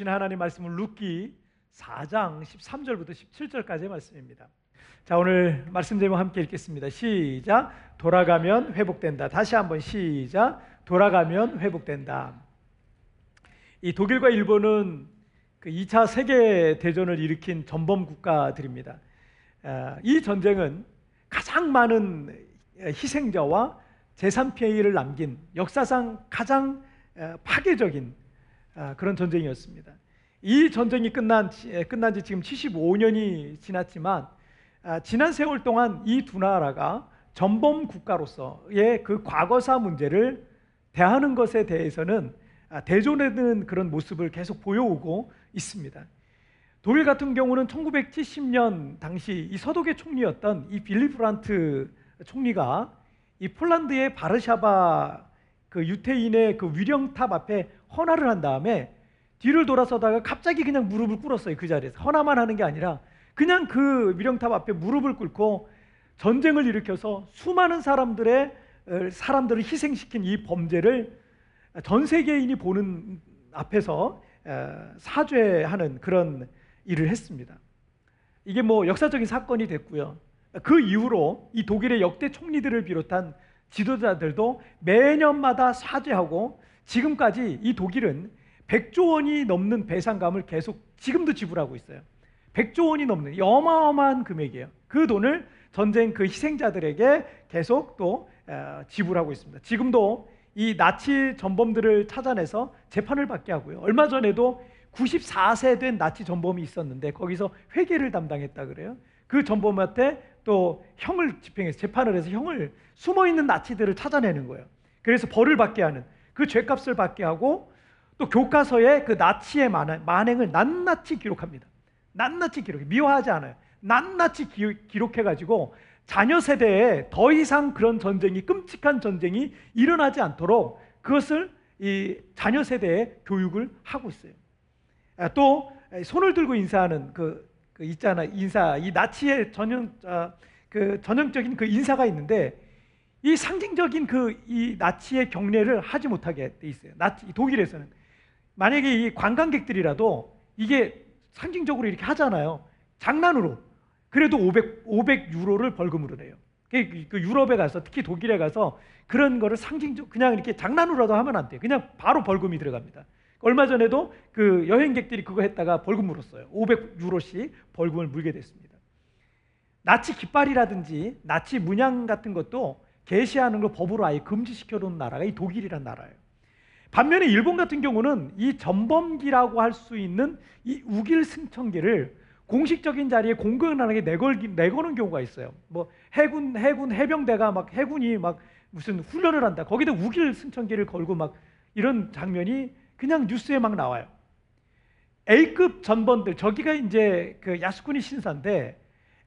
주시는 하나님 말씀은 룻기 4장 13절부터 17절까지의 말씀입니다. 자, 오늘 말씀 제목 함께 읽겠습니다. 시작. 돌아가면 회복된다. 다시 한번 시작. 돌아가면 회복된다. 이 독일과 일본은 그 2차 세계 대전을 일으킨 전범 국가들입니다. 아, 이 전쟁은 가장 많은 희생자와 재산 피해를 남긴 역사상 가장 파괴적인 아, 그런 전쟁이었습니다. 이 전쟁이 끝난 끝난 지 지금 75년이 지났지만 아, 지난 세월 동안 이 두 나라가 전범 국가로서의 그 과거사 문제를 대하는 것에 대해서는 아, 대존하는 그런 모습을 계속 보여오고 있습니다. 독일 같은 경우는 1970년 당시 이 서독의 총리였던 이 빌리 프란트 총리가 이 폴란드의 바르샤바 그 유태인의 그 위령탑 앞에 헌화를 한 다음에 뒤를 돌아서다가 갑자기 그냥 무릎을 꿇었어요 그 자리에서 헌화만 하는 게 아니라 그냥 그 위령탑 앞에 무릎을 꿇고 전쟁을 일으켜서 수많은 사람들의 어, 사람들을 희생시킨 이 범죄를 전 세계인이 보는 앞에서 어, 사죄하는 그런 일을 했습니다. 이게 뭐 역사적인 사건이 됐고요. 그 이후로 이 독일의 역대 총리들을 비롯한 지도자들도 매년마다 사죄하고 지금까지 이 독일은 100조 원이 넘는 배상감을 계속 지금도 지불하고 있어요. 100조 원이 넘는 어마어마한 금액이에요. 그 돈을 전쟁 그 희생자들에게 계속 또 어, 지불하고 있습니다. 지금도 이 나치 전범들을 찾아내서 재판을 받게 하고요. 얼마 전에도 94세 된 나치 전범이 있었는데 거기서 회계를 담당했다 그래요. 그 전범한테 또 형을 집행해서 재판을 해서 형을 숨어 있는 나치들을 찾아내는 거예요. 그래서 벌을 받게 하는 그 죄값을 받게 하고 또 교과서에 그 나치의 만행을 낱낱이 기록합니다. 낱낱이 기록해 미워하지 않아요. 낱낱이 기록해 가지고 자녀 세대에 더 이상 그런 전쟁이 끔찍한 전쟁이 일어나지 않도록 그것을 이 자녀 세대에 교육을 하고 있어요. 아, 또 손을 들고 인사하는 그, 그 있잖아 인사 이 나치의 전형 아, 그 전형적인 그 인사가 있는데 이 상징적인 그 이 나치의 경례를 하지 못하게 돼 있어요. 나치 독일에서는 만약에 이 관광객들이라도 이게 상징적으로 이렇게 하잖아요. 장난으로. 그래도 500 500 유로를 벌금으로 내요. 그, 그 유럽에 가서 특히 독일에 가서 그런 거를 상징적 그냥 이렇게 장난으로라도 하면 안 돼요. 그냥 바로 벌금이 들어갑니다. 얼마 전에도 그 여행객들이 그거 했다가 벌금 물었어요. 500 유로씩 벌금을 물게 됐습니다. 나치 깃발이라든지 나치 문양 같은 것도 게시하는 걸 법으로 아예 금지시켜 놓은 나라가 이 독일이란 나라예요. 반면에 일본 같은 경우는 이 전범기라고 할 수 있는 이 우길 승천기를 공식적인 자리에 공공연하게 내걸 내거는 경우가 있어요. 뭐 해군 해군 해병대가 막 해군이 막 무슨 훈련을 한다. 거기다 우길 승천기를 걸고 막 이런 장면이 그냥 뉴스에 막 나와요. A급 전범들 저기가 이제 그 야스쿠니 신사인데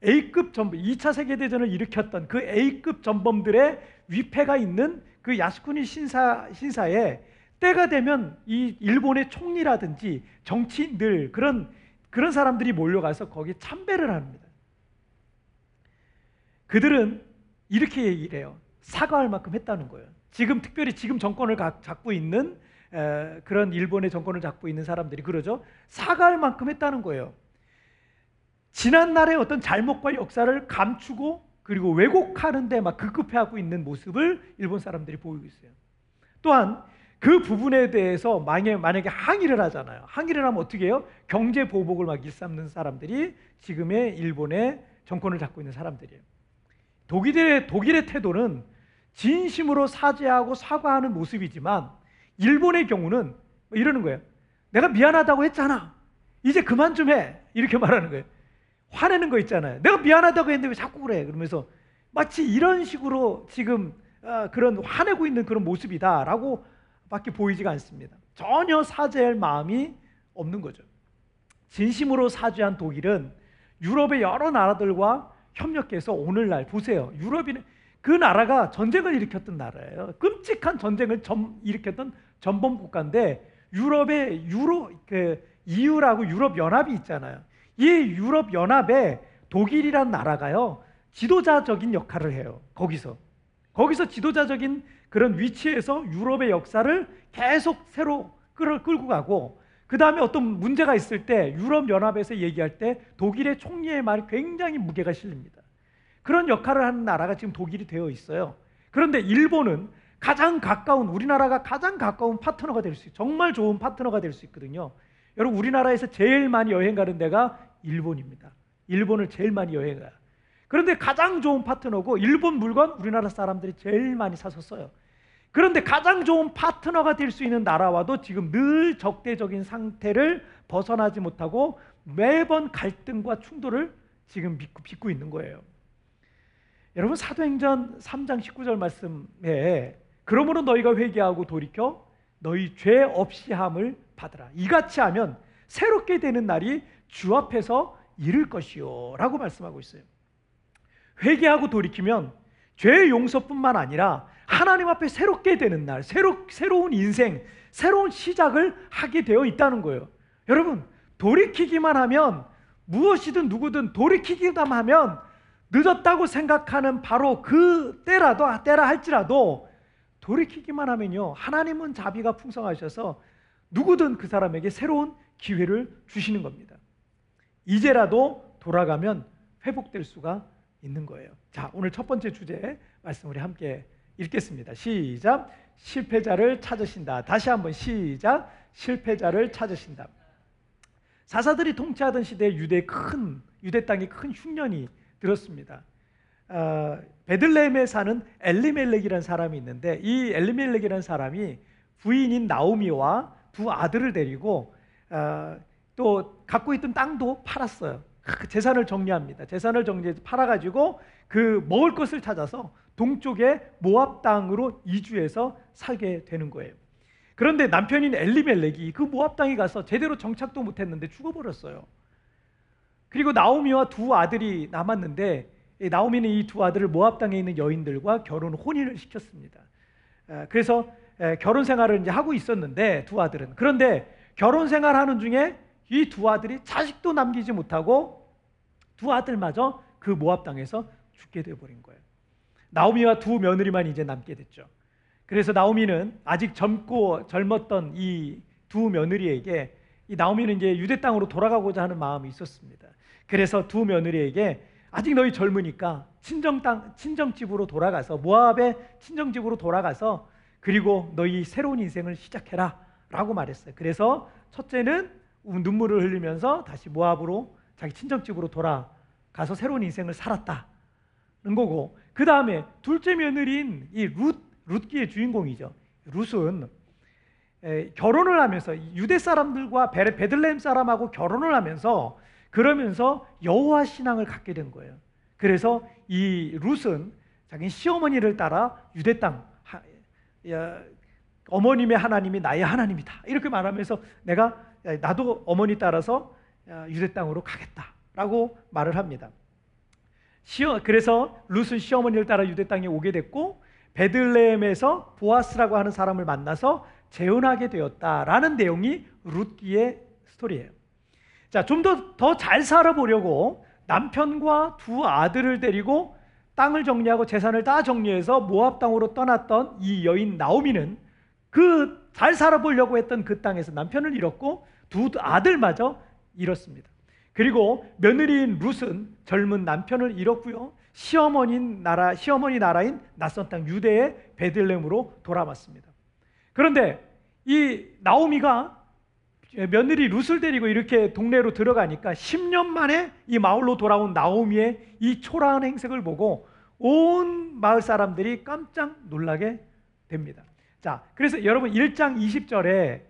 A급 전범 2차 세계 대전을 일으켰던 그 A급 전범들의 위패가 있는 그 야스쿠니 신사 신사에 때가 되면 이 일본의 총리라든지 정치인들 그런 그런 사람들이 몰려가서 거기 참배를 합니다. 그들은 이렇게 얘기를 해요. 사과할 만큼 했다는 거예요. 지금 특별히 지금 정권을 잡고 있는 에, 그런 일본의 정권을 잡고 있는 사람들이 그러죠. 사과할 만큼 했다는 거예요. 지난 날의 어떤 잘못과 역사를 감추고 그리고 왜곡하는데 막 급급해하고 있는 모습을 일본 사람들이 보이고 있어요. 또한 그 부분에 대해서 만약에, 항의를 하잖아요. 항의를 하면 어떻게 해요? 경제 보복을 막 일삼는 사람들이 지금의 일본의 정권을 잡고 있는 사람들이에요. 독일의 독일의 태도는 진심으로 사죄하고 사과하는 모습이지만 일본의 경우는 이러는 거예요. 내가 미안하다고 했잖아. 이제 그만 좀 해. 이렇게 말하는 거예요. 화내는 거 있잖아요. 내가 미안하다고 했는데 왜 자꾸 그래? 그러면서 마치 이런 식으로 지금 어, 그런 화내고 있는 그런 모습이다라고 밖에 보이지가 않습니다. 전혀 사죄할 마음이 없는 거죠. 진심으로 사죄한 독일은 유럽의 여러 나라들과 협력해서 오늘날 보세요. 유럽이 그 나라가 전쟁을 일으켰던 나라예요. 끔찍한 전쟁을 점, 일으켰던 전범 국가인데 유럽의 유로 그 EU라고 유럽 연합이 있잖아요. 이 유럽 연합에 독일이란 나라가요. 지도자적인 역할을 해요. 거기서. 거기서 지도자적인 그런 위치에서 유럽의 역사를 계속 새로 끌, 끌고 가고 그 다음에 어떤 문제가 있을 때 유럽 연합에서 얘기할 때 독일의 총리의 말이 굉장히 무게가 실립니다. 그런 역할을 하는 나라가 지금 독일이 되어 있어요. 그런데 일본은 가장 가까운 우리나라가 가장 가까운 파트너가 될 수 있어요. 정말 좋은 파트너가 될 수 있거든요. 여러분 우리나라에서 제일 많이 여행 가는 데가 일본입니다. 일본을 제일 많이 여행 가요. 그런데 가장 좋은 파트너고 일본 물건 우리나라 사람들이 제일 많이 사서 써요. 그런데 가장 좋은 파트너가 될 수 있는 나라와도 지금 늘 적대적인 상태를 벗어나지 못하고 매번 갈등과 충돌을 지금 빚고 있는 거예요. 여러분 사도행전 3장 19절 말씀에 그러므로 너희가 회개하고 돌이켜 너희 죄 없이 함을 받으라. 이같이 하면 새롭게 되는 날이 주 앞에서 이를 것이요 라고 말씀하고 있어요. 회개하고 돌이키면 죄 용서뿐만 아니라 하나님 앞에 새롭게 되는 날, 새로, 새로운 인생, 새로운 시작을 하게 되어 있다는 거예요. 여러분, 돌이키기만 하면 무엇이든 누구든 돌이키기만 하면 늦었다고 생각하는 바로 그 때라도 때라 할지라도 돌이키기만 하면요. 하나님은 자비가 풍성하셔서 누구든 그 사람에게 새로운 기회를 주시는 겁니다. 이제라도 돌아가면 회복될 수가 있는 거예요. 자, 오늘 첫 번째 주제 말씀 우리 함께 읽겠습니다. 시작. 실패자를 찾으신다. 다시 한번 시작. 실패자를 찾으신다. 사사들이 통치하던 시대에 유대 큰 유대 땅에 큰 흉년이 들었습니다. 어, 베들레헴에 사는 엘리멜렉이라는 사람이 있는데 이 엘리멜렉이라는 사람이 부인인 나오미와 두 아들을 데리고 어, 또 갖고 있던 땅도 팔았어요. 그 재산을 정리합니다. 재산을 정리해서 팔아가지고 그 먹을 것을 찾아서 동쪽의 모압 땅으로 이주해서 살게 되는 거예요. 그런데 남편인 엘리멜렉이 그 모압 땅에 가서 제대로 정착도 못했는데 죽어버렸어요. 그리고 나오미와 두 아들이 남았는데 나오미는 이 두 아들을 모압 땅에 있는 여인들과 결혼 혼인을 시켰습니다. 그래서 결혼 생활을 이제 하고 있었는데 두 아들은 그런데 결혼 생활하는 중에 이 두 아들이 자식도 남기지 못하고 두 아들마저 그 모압 땅에서 죽게 되어 버린 거예요. 나오미와 두 며느리만 이제 남게 됐죠. 그래서 나오미는 아직 젊고 젊었던 이 두 며느리에게 이 나오미는 이제 유대 땅으로 돌아가고자 하는 마음이 있었습니다. 그래서 두 며느리에게 아직 너희 젊으니까 친정 땅 친정 집으로 돌아가서 모압의 친정 집으로 돌아가서 그리고 너희 새로운 인생을 시작해라라고 말했어요. 그래서 첫째는 눈물을 흘리면서 다시 모압으로 자기 친정 집으로 돌아가서 새로운 인생을 살았다는 거고 그 다음에 둘째 며느리인 이 룻, 룻기의 주인공이죠. 룻은 에, 결혼을 하면서 유대 사람들과 베들레헴 사람하고 결혼을 하면서 그러면서 여호와 신앙을 갖게 된 거예요. 그래서 이 룻은 자기 시어머니를 따라 유대 땅 어머님의 하나님이 나의 하나님이다 이렇게 말하면서 내가 나도 어머니 따라서 유대 땅으로 가겠다라고 말을 합니다. 시어, 그래서 룻은 시어머니를 따라 유대 땅에 오게 됐고 베들레헴에서 보아스라고 하는 사람을 만나서 재혼하게 되었다라는 내용이 룻기의 스토리예요. 자, 좀 더 더 잘 살아보려고 남편과 두 아들을 데리고 땅을 정리하고 재산을 다 정리해서 모압 땅으로 떠났던 이 여인 나오미는 그 잘 살아보려고 했던 그 땅에서 남편을 잃었고 두 아들마저 잃었습니다. 그리고 며느리인 룻은 젊은 남편을 잃었고요. 시어머니 나라 시어머니 나라인 낯선 땅 유대의 베들렘으로 돌아왔습니다. 그런데 이 나오미가 며느리 룻을 데리고 이렇게 동네로 들어가니까 10년 만에 이 마을로 돌아온 나오미의 이 초라한 행색을 보고 온 마을 사람들이 깜짝 놀라게 됩니다. 자, 그래서 여러분 1장 20절에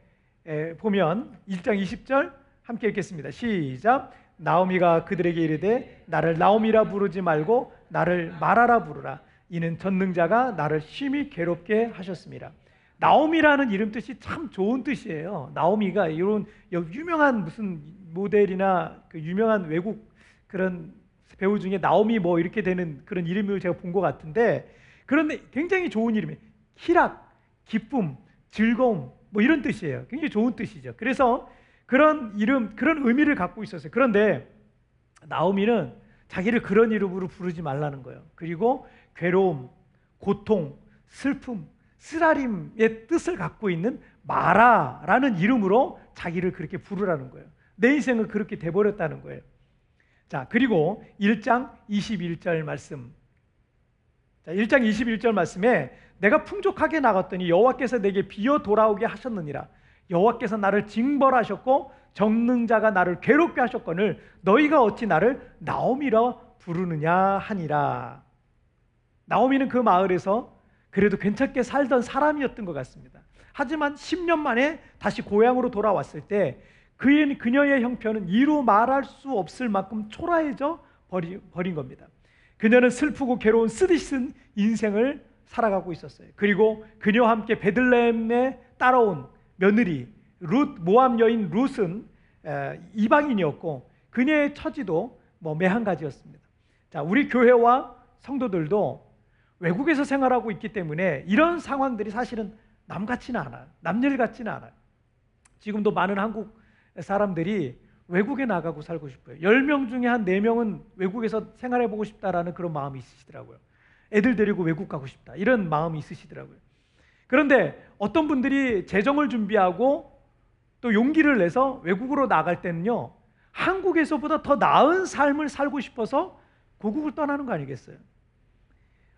보면 1장 20절 함께 읽겠습니다. 시작. 나오미가 그들에게 이르되 나를 나오미라 부르지 말고 나를 마라라 부르라. 이는 전능자가 나를 심히 괴롭게 하셨습니다. 나오미라는 이름 뜻이 참 좋은 뜻이에요. 나오미가 이런 유명한 무슨 모델이나 그 유명한 외국 그런 배우 중에 나오미 뭐 이렇게 되는 그런 이름을 제가 본 것 같은데 그런데 굉장히 좋은 이름이에요. 희락, 기쁨, 즐거움 뭐 이런 뜻이에요. 굉장히 좋은 뜻이죠. 그래서 그런 이름, 그런 의미를 갖고 있었어요. 그런데 나오미는 자기를 그런 이름으로 부르지 말라는 거예요. 그리고 괴로움, 고통, 슬픔, 쓰라림의 뜻을 갖고 있는 마라라는 이름으로 자기를 그렇게 부르라는 거예요. 내 인생은 그렇게 돼버렸다는 거예요. 자, 그리고 1장 21절 말씀. 자, 1장 21절 말씀에 내가 풍족하게 나갔더니 여호와께서 내게 비어 돌아오게 하셨느니라. 여호와께서 나를 징벌하셨고 정능자가 나를 괴롭게 하셨거늘 너희가 어찌 나를 나오미라 부르느냐 하니라. 나오미는 그 마을에서 그래도 괜찮게 살던 사람이었던 것 같습니다. 하지만 10년 만에 다시 고향으로 돌아왔을 때 그의, 그녀의 형편은 이루 말할 수 없을 만큼 초라해져 버린 겁니다. 그녀는 슬프고 괴로운 쓰디쓴 인생을 살아가고 있었어요. 그리고 그녀와 함께 베들레헴에 따라온 며느리 룻 모함 여인 룻은 이방인이었고 그녀의 처지도 뭐 매한가지였습니다. 자, 우리 교회와 성도들도 외국에서 생활하고 있기 때문에 이런 상황들이 사실은 남 같지는 않아요. 남일 같지는 않아요. 지금도 많은 한국 사람들이 외국에 나가고 살고 싶어요. 10명 중에 한 4명은 외국에서 생활해 보고 싶다라는 그런 마음이 있으시더라고요. 애들 데리고 외국 가고 싶다. 이런 마음이 있으시더라고요. 그런데 어떤 분들이 재정을 준비하고 또 용기를 내서 외국으로 나갈 때는요. 한국에서보다 더 나은 삶을 살고 싶어서 고국을 떠나는 거 아니겠어요?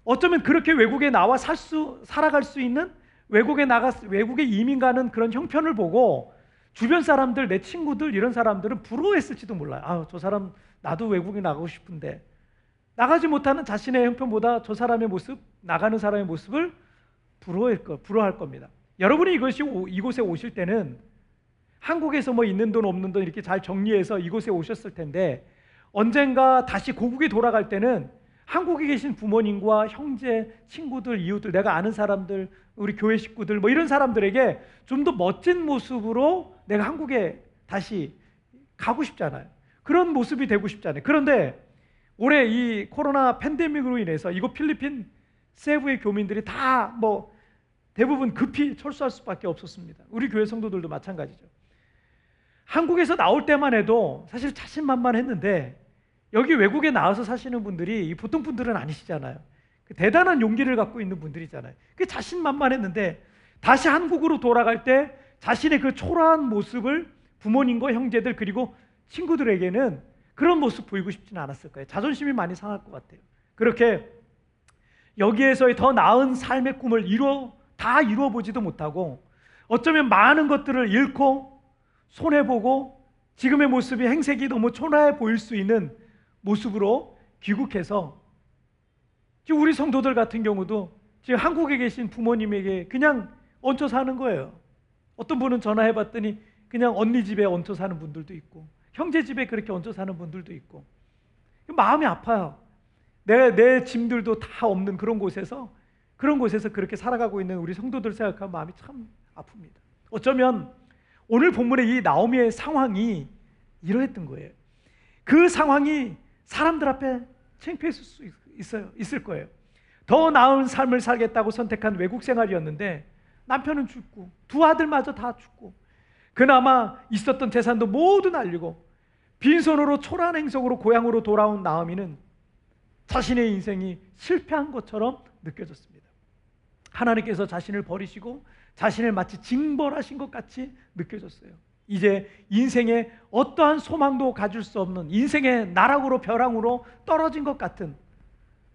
어쩌면 그렇게 외국에 나와 살 수, 살아갈 수 있는 외국에 나가 외국에 이민 가는 그런 형편을 보고 주변 사람들, 내 친구들 이런 사람들은 부러워했을지도 몰라요. 아, 저 사람 나도 외국에 나가고 싶은데 나가지 못하는 자신의 형편보다 저 사람의 모습, 나가는 사람의 모습을 부러워할, 거, 부러워할 겁니다. 여러분이 이것이 이곳에 오실 때는 한국에서 뭐 있는 돈 없는 돈 이렇게 잘 정리해서 이곳에 오셨을 텐데 언젠가 다시 고국에 돌아갈 때는 한국에 계신 부모님과 형제, 친구들, 이웃들, 내가 아는 사람들, 우리 교회 식구들 뭐 이런 사람들에게 좀 더 멋진 모습으로 내가 한국에 다시 가고 싶잖아요. 그런 모습이 되고 싶잖아요. 그런데 올해 이 코로나 팬데믹으로 인해서 이곳 필리핀 세부의 교민들이 다 뭐 대부분 급히 철수할 수밖에 없었습니다. 우리 교회 성도들도 마찬가지죠. 한국에서 나올 때만 해도 사실 자신만만했는데 여기 외국에 나와서 사시는 분들이 보통 분들은 아니시잖아요. 그 대단한 용기를 갖고 있는 분들이잖아요. 그 자신만만했는데 다시 한국으로 돌아갈 때 자신의 그 초라한 모습을 부모님과 형제들 그리고 친구들에게는 그런 모습 보이고 싶지는 않았을 거예요. 자존심이 많이 상할 것 같아요. 그렇게 여기에서의 더 나은 삶의 꿈을 이루어 다 이루어 보지도 못하고 어쩌면 많은 것들을 잃고 손해 보고 지금의 모습이 행색이 너무 초라해 보일 수 있는 모습으로 귀국해서 지금 우리 성도들 같은 경우도 지금 한국에 계신 부모님에게 그냥 얹혀 사는 거예요. 어떤 분은 전화해 봤더니 그냥 언니 집에 얹혀 사는 분들도 있고 형제 집에 그렇게 얹혀 사는 분들도 있고 마음이 아파요. 내, 내 짐들도 다 없는 그런 곳에서 그런 곳에서 그렇게 살아가고 있는 우리 성도들 생각하면 마음이 참 아픕니다. 어쩌면 오늘 본문의 이 나오미의 상황이 이러했던 거예요. 그 상황이 사람들 앞에 창피했을 수 있어요. 있을 거예요. 더 나은 삶을 살겠다고 선택한 외국 생활이었는데 남편은 죽고 두 아들마저 다 죽고 그나마 있었던 재산도 모두 날리고 빈손으로 초라한 행성으로 고향으로 돌아온 나오미는 자신의 인생이 실패한 것처럼 느껴졌습니다. 하나님께서 자신을 버리시고 자신을 마치 징벌하신 것 같이 느껴졌어요. 이제 인생에 어떠한 소망도 가질 수 없는 인생의 나락으로 벼랑으로 떨어진 것 같은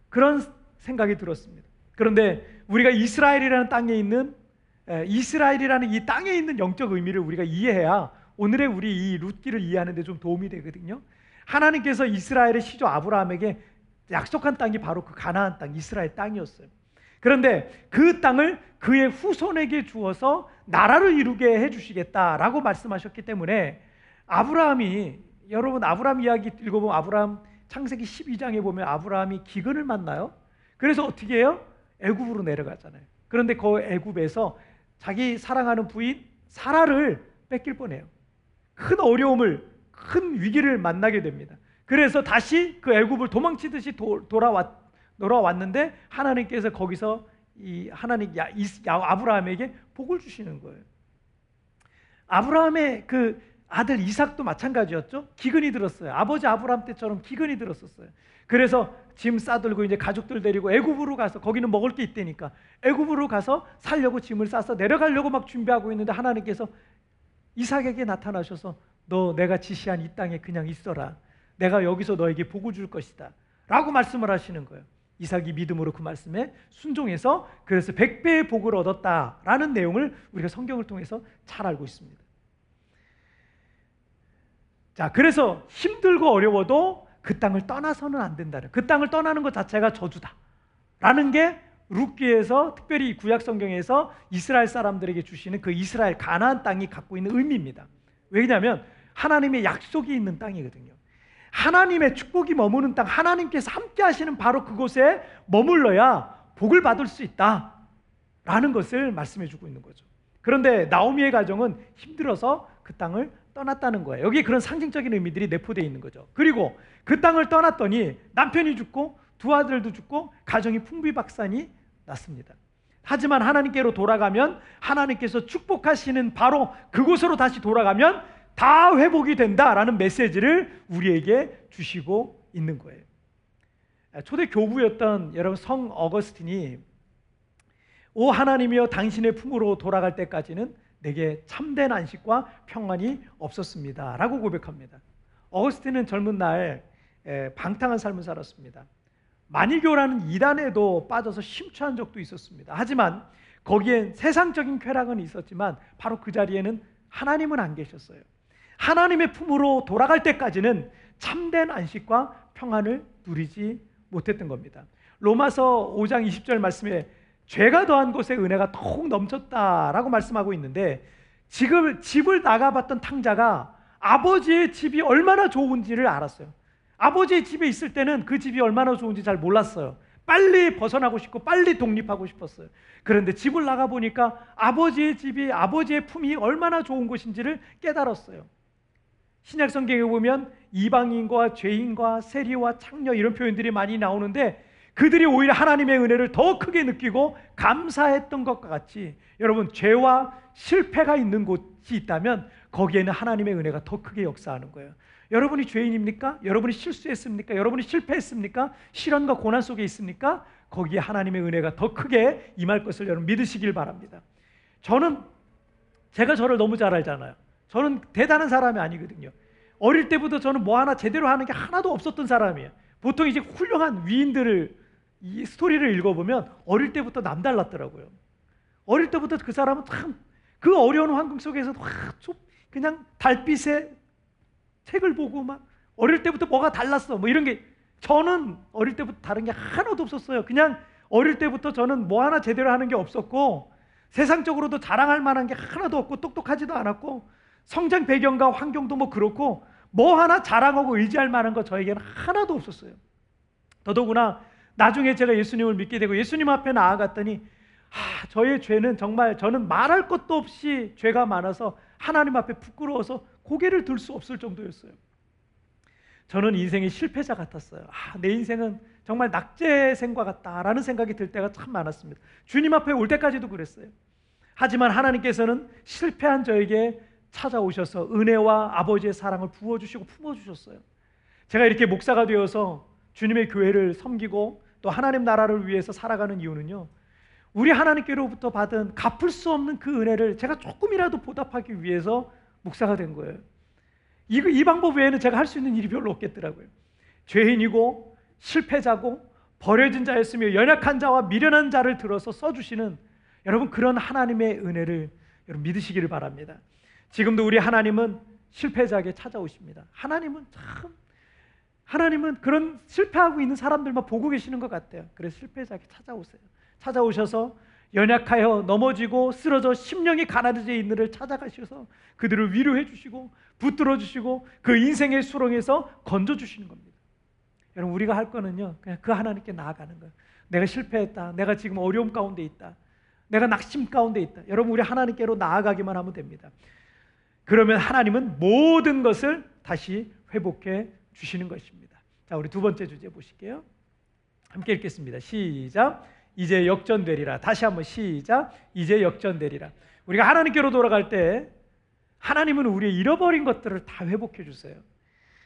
그런 생각이 들었습니다. 그런데 우리가 이스라엘이라는 땅에 있는 이스라엘이라는 이 땅에 있는 영적 의미를 우리가 이해해야 오늘의 우리 이 룻기를 이해하는 데 좀 도움이 되거든요. 하나님께서 이스라엘의 시조 아브라함에게 약속한 땅이 바로 그 가나안 땅 이스라엘 땅이었어요. 그런데 그 땅을 그의 후손에게 주어서 나라를 이루게 해 주시겠다라고 말씀하셨기 때문에 아브라함이 여러분 아브라함 이야기 읽어보면 아브라함 창세기 12장에 보면 아브라함이 기근을 만나요. 그래서 어떻게 해요? 애굽으로 내려가잖아요. 그런데 그 애굽에서 자기 사랑하는 부인 사라를 뺏길 뻔해요. 큰 어려움을 큰 위기를 만나게 됩니다. 그래서 다시 그 애굽을 도망치듯이 도, 돌아왔 돌아왔는데 하나님께서 거기서 이 하나님 야, 이, 야, 아브라함에게 복을 주시는 거예요. 아브라함의 그 아들 이삭도 마찬가지였죠. 기근이 들었어요. 아버지 아브라함 때처럼 기근이 들었었어요. 그래서 짐 싸들고 이제 가족들 데리고 애굽으로 가서 거기는 먹을 게 있다니까 애굽으로 가서 살려고 짐을 싸서 내려가려고 막 준비하고 있는데 하나님께서 이삭에게 나타나셔서 너 내가 지시한 이 땅에 그냥 있어라. 내가 여기서 너에게 복을 줄 것이다. 라고 말씀을 하시는 거예요. 이삭이 믿음으로 그 말씀에 순종해서 그래서 백배의 복을 얻었다라는 내용을 우리가 성경을 통해서 잘 알고 있습니다. 자, 그래서 힘들고 어려워도 그 땅을 떠나서는 안 된다는 그 땅을 떠나는 것 자체가 저주다. 라는 게 룻기에서 특별히 구약 성경에서 이스라엘 사람들에게 주시는 그 이스라엘 가나안 땅이 갖고 있는 의미입니다. 왜냐하면 하나님의 약속이 있는 땅이거든요. 하나님의 축복이 머무는 땅, 하나님께서 함께 하시는 바로 그곳에 머물러야 복을 받을 수 있다. 라는 것을 말씀해 주고 있는 거죠. 그런데 나오미의 가정은 힘들어서 그 땅을 떠났다는 거예요. 여기 그런 상징적인 의미들이 내포되어 있는 거죠. 그리고 그 땅을 떠났더니 남편이 죽고 두 아들도 죽고 가정이 풍비박산이 났습니다. 하지만 하나님께로 돌아가면 하나님께서 축복하시는 바로 그곳으로 다시 돌아가면 다 회복이 된다라는 메시지를 우리에게 주시고 있는 거예요. 초대 교부였던 여러분 성 어거스틴이 오 하나님이여 당신의 품으로 돌아갈 때까지는 내게 참된 안식과 평안이 없었습니다라고 고백합니다. 어거스틴은 젊은 날 방탕한 삶을 살았습니다. 마니교라는 이단에도 빠져서 심취한 적도 있었습니다. 하지만 거기엔 세상적인 쾌락은 있었지만 바로 그 자리에는 하나님은 안 계셨어요. 하나님의 품으로 돌아갈 때까지는 참된 안식과 평안을 누리지 못했던 겁니다. 로마서 5장 20절 말씀에 죄가 더한 곳에 은혜가 더욱 넘쳤다라고 말씀하고 있는데 지금 집을 나가봤던 탕자가 아버지의 집이 얼마나 좋은지를 알았어요. 아버지의 집에 있을 때는 그 집이 얼마나 좋은지 잘 몰랐어요. 빨리 벗어나고 싶고 빨리 독립하고 싶었어요. 그런데 집을 나가 보니까 아버지의 집이 아버지의 품이 얼마나 좋은 곳인지를 깨달았어요. 신약 성경에 보면 이방인과 죄인과 세리와 창녀 이런 표현들이 많이 나오는데 그들이 오히려 하나님의 은혜를 더 크게 느끼고 감사했던 것과 같이 여러분 죄와 실패가 있는 곳이 있다면 거기에는 하나님의 은혜가 더 크게 역사하는 거예요. 여러분이 죄인입니까? 여러분이 실수했습니까? 여러분이 실패했습니까? 시련과 고난 속에 있습니까? 거기에 하나님의 은혜가 더 크게 임할 것을 여러분 믿으시길 바랍니다. 저는 제가 저를 너무 잘 알잖아요. 저는 대단한 사람이 아니거든요. 어릴 때부터 저는 뭐 하나 제대로 하는 게 하나도 없었던 사람이에요. 보통 이제 훌륭한 위인들을 이 스토리를 읽어보면 어릴 때부터 남달랐더라고요. 어릴 때부터 그 사람은 참 그 어려운 환경 속에서 그냥 달빛에 책을 보고 막 어릴 때부터 뭐가 달랐어 뭐 이런 게 저는 어릴 때부터 다른 게 하나도 없었어요. 그냥 어릴 때부터 저는 뭐 하나 제대로 하는 게 없었고 세상적으로도 자랑할 만한 게 하나도 없고 똑똑하지도 않았고 성장 배경과 환경도 뭐 그렇고 뭐 하나 자랑하고 의지할 만한 거 저에게는 하나도 없었어요. 더더구나 나중에 제가 예수님을 믿게 되고 예수님 앞에 나아갔더니 아, 저의 죄는 정말 저는 말할 것도 없이 죄가 많아서 하나님 앞에 부끄러워서 고개를 들 수 없을 정도였어요. 저는 인생의 실패자 같았어요. 아, 내 인생은 정말 낙제생과 같다라는 생각이 들 때가 참 많았습니다. 주님 앞에 올 때까지도 그랬어요. 하지만 하나님께서는 실패한 저에게 찾아오셔서 은혜와 아버지의 사랑을 부어주시고 품어주셨어요. 제가 이렇게 목사가 되어서 주님의 교회를 섬기고 또 하나님 나라를 위해서 살아가는 이유는요. 우리 하나님께로부터 받은 갚을 수 없는 그 은혜를 제가 조금이라도 보답하기 위해서 목사가 된 거예요. 이, 이 방법 외에는 제가 할 수 있는 일이 별로 없겠더라고요. 죄인이고 실패자고 버려진 자였으며 연약한 자와 미련한 자를 들어서 써주시는 여러분 그런 하나님의 은혜를 여러분 믿으시기를 바랍니다. 지금도 우리 하나님은 실패자에게 찾아오십니다. 하나님은 참 하나님은 그런 실패하고 있는 사람들만 보고 계시는 것 같아요. 그래서 실패자에게 찾아오세요. 찾아오셔서 연약하여 넘어지고 쓰러져 심령이 가난해져 있는를 찾아가셔서 그들을 위로해 주시고 붙들어 주시고 그 인생의 수렁에서 건져 주시는 겁니다. 여러분 우리가 할 거는요. 그냥 그 하나님께 나아가는 거예요. 내가 실패했다. 내가 지금 어려움 가운데 있다. 내가 낙심 가운데 있다. 여러분 우리 하나님께로 나아가기만 하면 됩니다. 그러면 하나님은 모든 것을 다시 회복해 주시는 것입니다. 자, 우리 두 번째 주제 보실게요. 함께 읽겠습니다. 시작. 이제 역전되리라. 다시 한번 시작. 이제 역전되리라. 우리가 하나님께로 돌아갈 때 하나님은 우리의 잃어버린 것들을 다 회복해 주세요.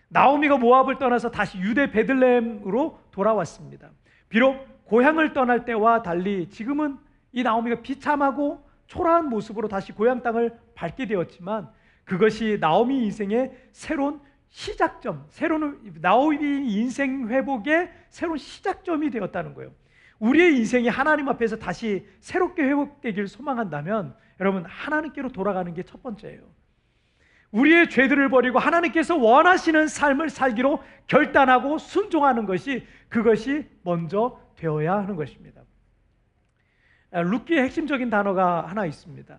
나오미가 모압을 떠나서 다시 유대 베들레헴으로 돌아왔습니다. 비록 고향을 떠날 때와 달리 지금은 이 나오미가 비참하고 초라한 모습으로 다시 고향 땅을 밟게 되었지만 그것이 나오미 인생의 새로운 시작점, 새로운 나오미 인생 회복의 새로운 시작점이 되었다는 거예요. 우리의 인생이 하나님 앞에서 다시 새롭게 회복되기를 소망한다면 여러분 하나님께로 돌아가는 게 첫 번째예요. 우리의 죄들을 버리고 하나님께서 원하시는 삶을 살기로 결단하고 순종하는 것이 그것이 먼저 되어야 하는 것입니다. 룻기의 핵심적인 단어가 하나 있습니다.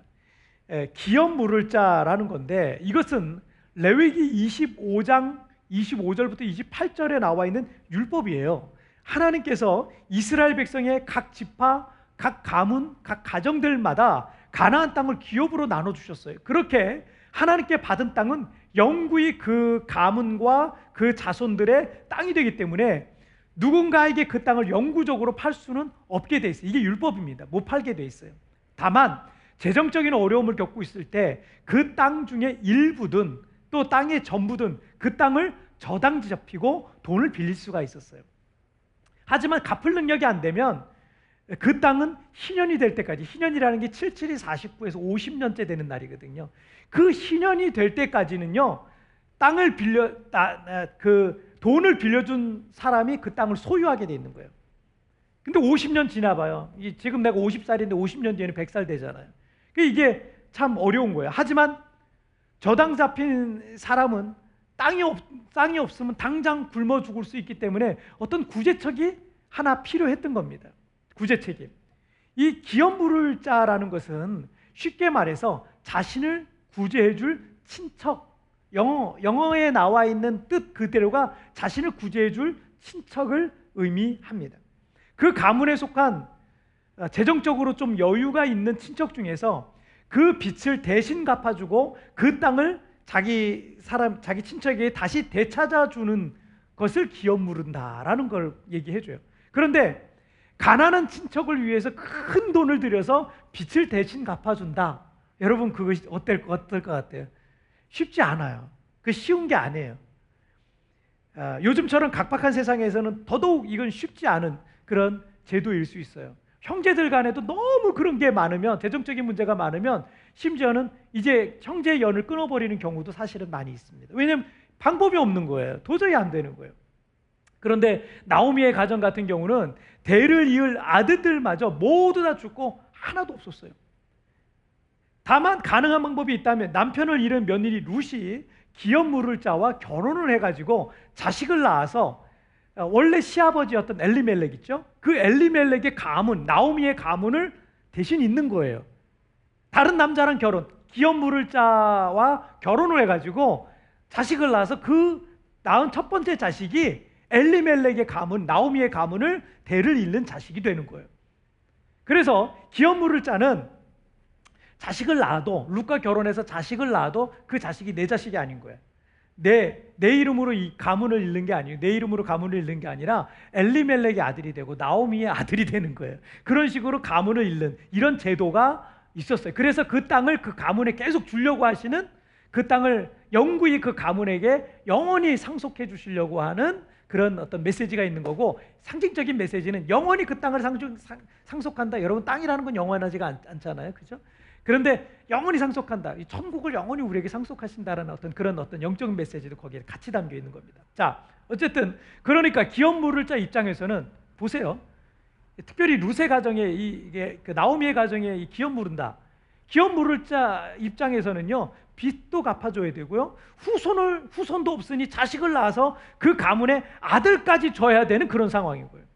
기업 물을 자라는 건데 이것은 레위기 25장 25절부터 28절에 나와 있는 율법이에요. 하나님께서 이스라엘 백성의 각 지파, 각 가문, 각 가정들마다 가나안 땅을 기업으로 나눠 주셨어요. 그렇게 하나님께 받은 땅은 영구히 그 가문과 그 자손들의 땅이 되기 때문에 누군가에게 그 땅을 영구적으로 팔 수는 없게 돼 있어요. 이게 율법입니다. 못 팔게 돼 있어요. 다만 재정적인 어려움을 겪고 있을 때 그 땅 중에 일부든 또 땅의 전부든 그 땅을 저당지 잡히고 돈을 빌릴 수가 있었어요. 하지만 갚을 능력이 안 되면 그 땅은 희년이 될 때까지 희년이라는 게 77이 49에서 50년째 되는 날이거든요. 그 희년이 될 때까지는요. 땅을 빌려 그 돈을 빌려준 사람이 그 땅을 소유하게 돼 있는 거예요. 근데 50년 지나봐요. 지금 내가 50살인데 50년 뒤에는 100살 되잖아요. 이게 참 어려운 거예요. 하지만 저당 잡힌 사람은 땅이 없, 땅이 없으면 당장 굶어 죽을 수 있기 때문에 어떤 구제책이 하나 필요했던 겁니다. 구제책이. 이 기업 물을 자라는 것은 쉽게 말해서 자신을 구제해 줄 친척. 영어, 영어에 나와 있는 뜻 그대로가 자신을 구제해 줄 친척을 의미합니다. 그 가문에 속한 어, 재정적으로 좀 여유가 있는 친척 중에서 그 빚을 대신 갚아주고 그 땅을 자기 사람, 자기 친척에게 다시 되찾아 주는 것을 기업 물은다라는 걸 얘기해 줘요. 그런데 가난한 친척을 위해서 큰 돈을 들여서 빚을 대신 갚아준다. 여러분 그것이 어떨, 어떨 것 같아요? 쉽지 않아요. 그 쉬운 게 아니에요. 아, 요즘처럼 각박한 세상에서는 더더욱 이건 쉽지 않은 그런 제도일 수 있어요. 형제들 간에도 너무 그런 게 많으면 대정적인 문제가 많으면 심지어는 이제 형제 연을 끊어버리는 경우도 사실은 많이 있습니다. 왜냐하면 방법이 없는 거예요. 도저히 안 되는 거예요. 그런데 나오미의 가정 같은 경우는 대를 이을 아들들마저 모두 다 죽고 하나도 없었어요. 다만 가능한 방법이 있다면 남편을 잃은 며느리 룻이 기업 물을 자와 결혼을 해가지고 자식을 낳아서 어, 원래 시아버지였던 엘리멜렉 있죠? 그 엘리멜렉의 가문, 나오미의 가문을 대신 있는 거예요. 다른 남자랑 결혼, 기업 물을 자와 결혼을 해가지고 자식을 낳아서 그 낳은 첫 번째 자식이 엘리멜렉의 가문, 나오미의 가문을 대를 잇는 자식이 되는 거예요. 그래서 기업 물을 자는 자식을 낳아도 루카 결혼해서 자식을 낳아도 그 자식이 내 자식이 아닌 거예요. 내, 내 이름으로 이 가문을 잃는 게 아니에요. 내 이름으로 가문을 잃는 게 아니라 엘리멜렉의 아들이 되고 나오미의 아들이 되는 거예요. 그런 식으로 가문을 잃는 이런 제도가 있었어요. 그래서 그 땅을 그 가문에 계속 주려고 하시는 그 땅을 영구히 그 가문에게 영원히 상속해 주시려고 하는 그런 어떤 메시지가 있는 거고 상징적인 메시지는 영원히 그 땅을 상속한다. 여러분 땅이라는 건 영원하지가 않, 잖아요 그죠? 그런데 영원히 상속한다. 이 천국을 영원히 우리에게 상속하신다라는 어떤 그런 어떤 영적 메시지도 거기에 같이 담겨 있는 겁니다. 자, 어쨌든 그러니까 기업 물을 자 입장에서는 보세요. 특별히 루세 가정에 이게 그 나오미의 가정에 이 기업 물은다. 기업 물을 자 입장에서는요. 빚도 갚아줘야 되고요. 후손을 후손도 없으니 자식을 낳아서 그 가문에 아들까지 줘야 되는 그런 상황인 거예요.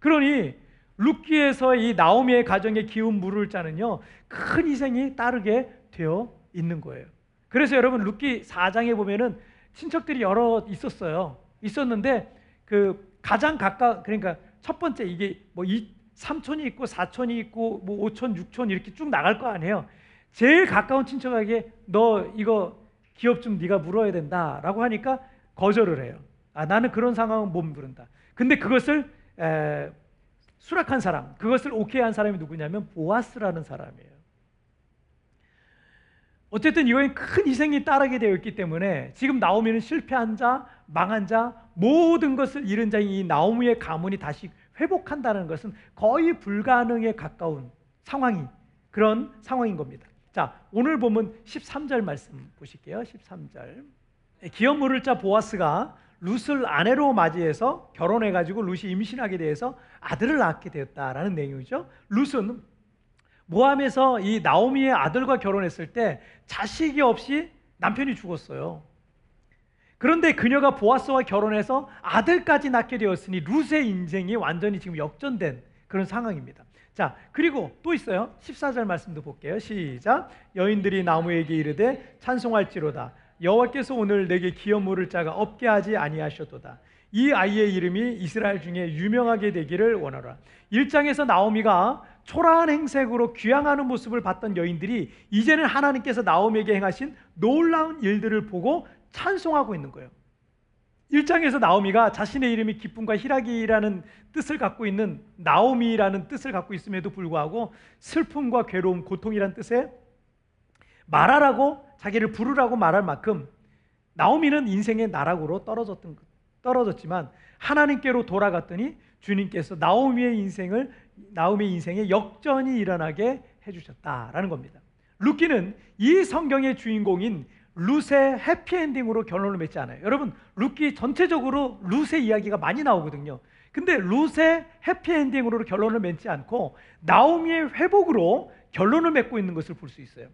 그러니 룻기에서 이 나오미의 가정에 기운 물을 자는요 큰 희생이 따르게 되어 있는 거예요. 그래서 여러분 룻기 4장에 보면은 친척들이 여러 있었어요. 있었는데 그 가장 가까 그러니까 첫 번째 이게 뭐 이, 삼촌이 있고 사촌이 있고 뭐 오촌 육촌 이렇게 쭉 나갈 거 아니에요. 제일 가까운 친척에게 너 이거 기업 좀 네가 물어야 된다라고 하니까 거절을 해요. 아 나는 그런 상황은 못 부른다. 근데 그것을 에, 수락한 사람, 그것을 오케이 한 사람이 누구냐면 보아스라는 사람이에요. 어쨌든 이거엔 큰 희생이 따르게 되어 있기 때문에 지금 나오미는 실패한 자, 망한 자, 모든 것을 잃은 자인 이 나오미의 가문이 다시 회복한다는 것은 거의 불가능에 가까운 상황이 그런 상황인 겁니다. 자, 오늘 보면 13절 말씀 보실게요. 13절. 기업 물을 자 보아스가 룻을 아내로 맞이해서 결혼해 가지고 룻이 임신하게 돼서 아들을 낳게 되었다라는 내용이죠. 룻은 모함에서 이 나오미의 아들과 결혼했을 때 자식이 없이 남편이 죽었어요. 그런데 그녀가 보아스와 결혼해서 아들까지 낳게 되었으니 룻의 인생이 완전히 지금 역전된 그런 상황입니다. 자, 그리고 또 있어요. 14절 말씀도 볼게요. 시작. 여인들이 나무에게 이르되 찬송할지로다. 여호와께서 오늘 내게 기업 물을 자가 없게 하지 아니하셨도다. 이 아이의 이름이 이스라엘 중에 유명하게 되기를 원하라. 1장에서 나오미가 초라한 행색으로 귀향하는 모습을 봤던 여인들이 이제는 하나님께서 나오미에게 행하신 놀라운 일들을 보고 찬송하고 있는 거예요. 1장에서 나오미가 자신의 이름이 기쁨과 희락이라는 뜻을 갖고 있는 나오미라는 뜻을 갖고 있음에도 불구하고 슬픔과 괴로움, 고통이라는 뜻에 말하라고 자기를 부르라고 말할 만큼 나오미는 인생의 나락으로 떨어졌던 떨어졌지만 하나님께로 돌아갔더니 주님께서 나오미의 인생을 나오미의 인생에 역전이 일어나게 해 주셨다라는 겁니다. 루키는 이 성경의 주인공인 룻의 해피엔딩으로 결론을 맺지 않아요. 여러분, 룻기 전체적으로 룻의 이야기가 많이 나오거든요. 근데 룻의 해피엔딩으로 결론을 맺지 않고 나오미의 회복으로 결론을 맺고 있는 것을 볼 수 있어요.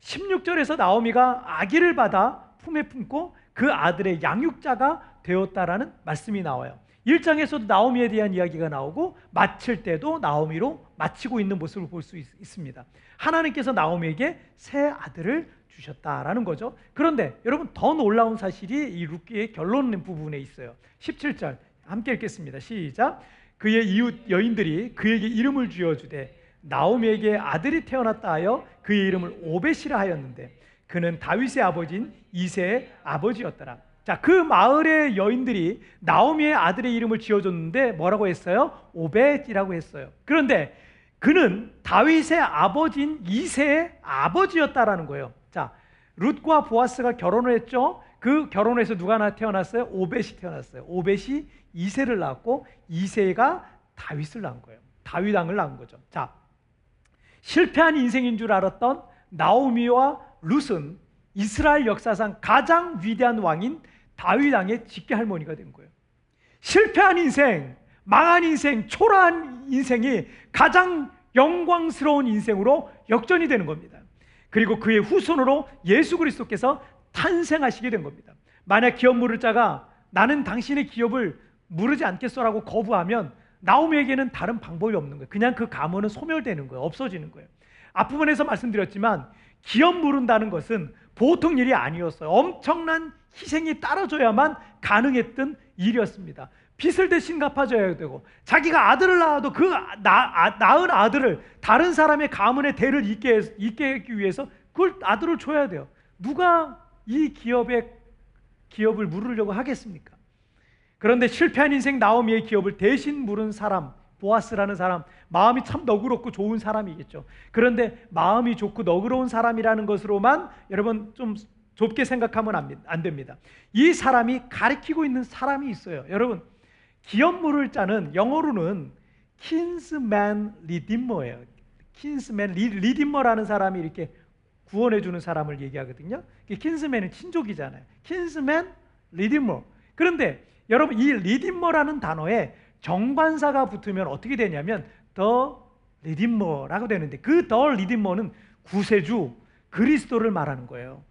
16절에서 나오미가 아기를 받아 품에 품고 그 아들의 양육자가 되었다라는 말씀이 나와요. 1장에서도 나오미에 대한 이야기가 나오고 마칠 때도 나오미로 마치고 있는 모습을 볼 수 있습니다. 하나님께서 나오미에게 새 아들을 주셨다라는 거죠. 그런데 여러분 더 놀라운 사실이 이 루키의 결론 부분에 있어요. 17절 함께 읽겠습니다. 시작. 그의 이웃 여인들이 그에게 이름을 지어 주되 나오미에게 아들이 태어났다 하여 그의 이름을 오벳이라 하였는데 그는 다윗의 아버지인 이세의 아버지였더라. 자, 그 마을의 여인들이 나오미의 아들의 이름을 지어줬는데 뭐라고 했어요? 오벳이라고 했어요. 그런데 그는 다윗의 아버지인 이세의 아버지였다라는 거예요. 자, 룻과 보아스가 결혼을 했죠. 그 결혼에서 누가 태어났어요? 오벳이 태어났어요. 오벳이 이세를 낳았고 이세가 다윗을 낳은 거예요. 다윗 왕을 낳은 거죠. 자, 실패한 인생인 줄 알았던 나오미와 룻은 이스라엘 역사상 가장 위대한 왕인 다윗 왕의 직계 할머니가 된 거예요. 실패한 인생, 망한 인생, 초라한 인생이 가장 영광스러운 인생으로 역전이 되는 겁니다. 그리고 그의 후손으로 예수 그리스도께서 탄생하시게 된 겁니다. 만약 기업 물을 자가 나는 당신의 기업을 물으지 않겠소라고 거부하면 나오미에게는 다른 방법이 없는 거예요. 그냥 그 가문은 소멸되는 거예요. 없어지는 거예요. 앞부분에서 말씀드렸지만 기업 물은다는 것은 보통 일이 아니었어요. 엄청난 희생이 따라줘야만 가능했던 일이었습니다. 빚을 대신 갚아줘야 되고 자기가 아들을 낳아도 그 나, 아, 낳은 아들을 다른 사람의 가문의 대를 잇게, 잇게 하기 위해서 그걸 아들을 줘야 돼요. 누가 이 기업의 기업을 물으려고 하겠습니까? 그런데 실패한 인생 나오미의 기업을 대신 물은 사람 보아스라는 사람 마음이 참 너그럽고 좋은 사람이겠죠. 그런데 마음이 좋고 너그러운 사람이라는 것으로만 여러분 좀 좁게 생각하면 안 됩니다. 이 사람이 가리키고 있는 사람이 있어요. 여러분 기업 물을 자는 영어로는 kinsman redeemer예요. kinsman redeemer라는 사람이 이렇게 구원해 주는 사람을 얘기하거든요. kinsman은 친족이잖아요. kinsman redeemer. 그런데 여러분 이 redeemer라는 단어에 정관사가 붙으면 어떻게 되냐면 더 리디머라고 되는데 그 더 리디머는 구세주 그리스도를 말하는 거예요.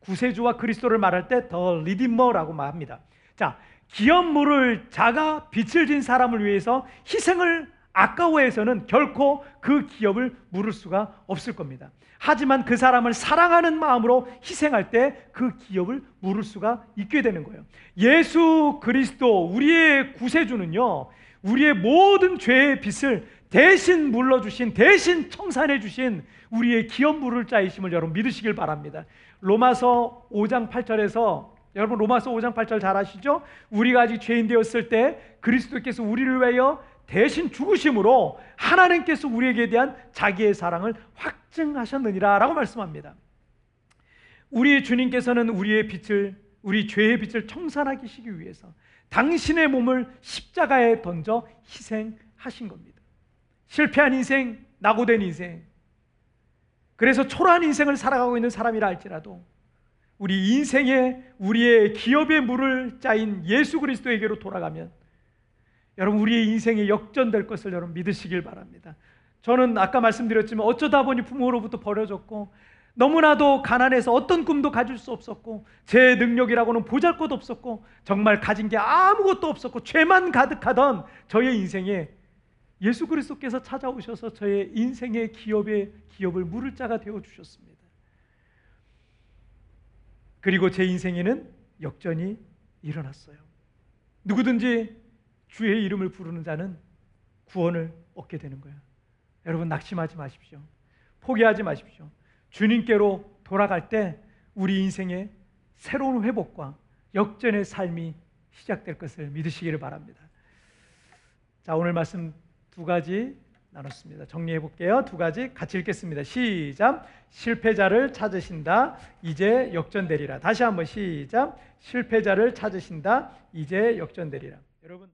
구세주와 그리스도를 말할 때 더 리디머라고 말합니다. 자, 기업 물을 자가 빛을 진 사람을 위해서 희생을 아까워해서는 결코 그 기업을 물을 수가 없을 겁니다. 하지만 그 사람을 사랑하는 마음으로 희생할 때 그 기업을 물을 수가 있게 되는 거예요. 예수 그리스도 우리의 구세주는요. 우리의 모든 죄의 빚을 대신 물러주신 대신 청산해 주신 우리의 기업 물을 자이심을 여러분 믿으시길 바랍니다. 로마서 5장 8절에서 여러분 로마서 5장 8절 잘 아시죠? 우리가 아직 죄인 되었을 때 그리스도께서 우리를 위하여 대신 죽으심으로 하나님께서 우리에게 대한 자기의 사랑을 확증하셨느니라라고 말씀합니다. 우리 주님께서는 우리의 빛을 우리 죄의 빛을 청산하시기 위해서 당신의 몸을 십자가에 던져 희생하신 겁니다. 실패한 인생, 낙오된 인생, 그래서 초라한 인생을 살아가고 있는 사람이라 할지라도 우리 인생에 우리의 기업의 물을 짜인 예수 그리스도에게로 돌아가면 여러분 우리의 인생이 역전될 것을 여러분 믿으시길 바랍니다. 저는 아까 말씀드렸지만 어쩌다 보니 부모로부터 버려졌고 너무나도 가난해서 어떤 꿈도 가질 수 없었고 제 능력이라고는 보잘것 없었고 정말 가진 게 아무것도 없었고 죄만 가득하던 저의 인생에 예수 그리스도께서 찾아오셔서 저의 인생의 기업의 기업을 물을 자가 되어 주셨습니다. 그리고 제 인생에는 역전이 일어났어요. 누구든지 주의 이름을 부르는 자는 구원을 얻게 되는 거예요. 여러분 낙심하지 마십시오. 포기하지 마십시오. 주님께로 돌아갈 때 우리 인생의 새로운 회복과 역전의 삶이 시작될 것을 믿으시기를 바랍니다. 자, 오늘 말씀 두 가지 나눴습니다. 정리해 볼게요. 두 가지 같이 읽겠습니다. 시작. 실패자를 찾으신다. 이제 역전되리라. 다시 한번 시작. 실패자를 찾으신다. 이제 역전되리라. 여러분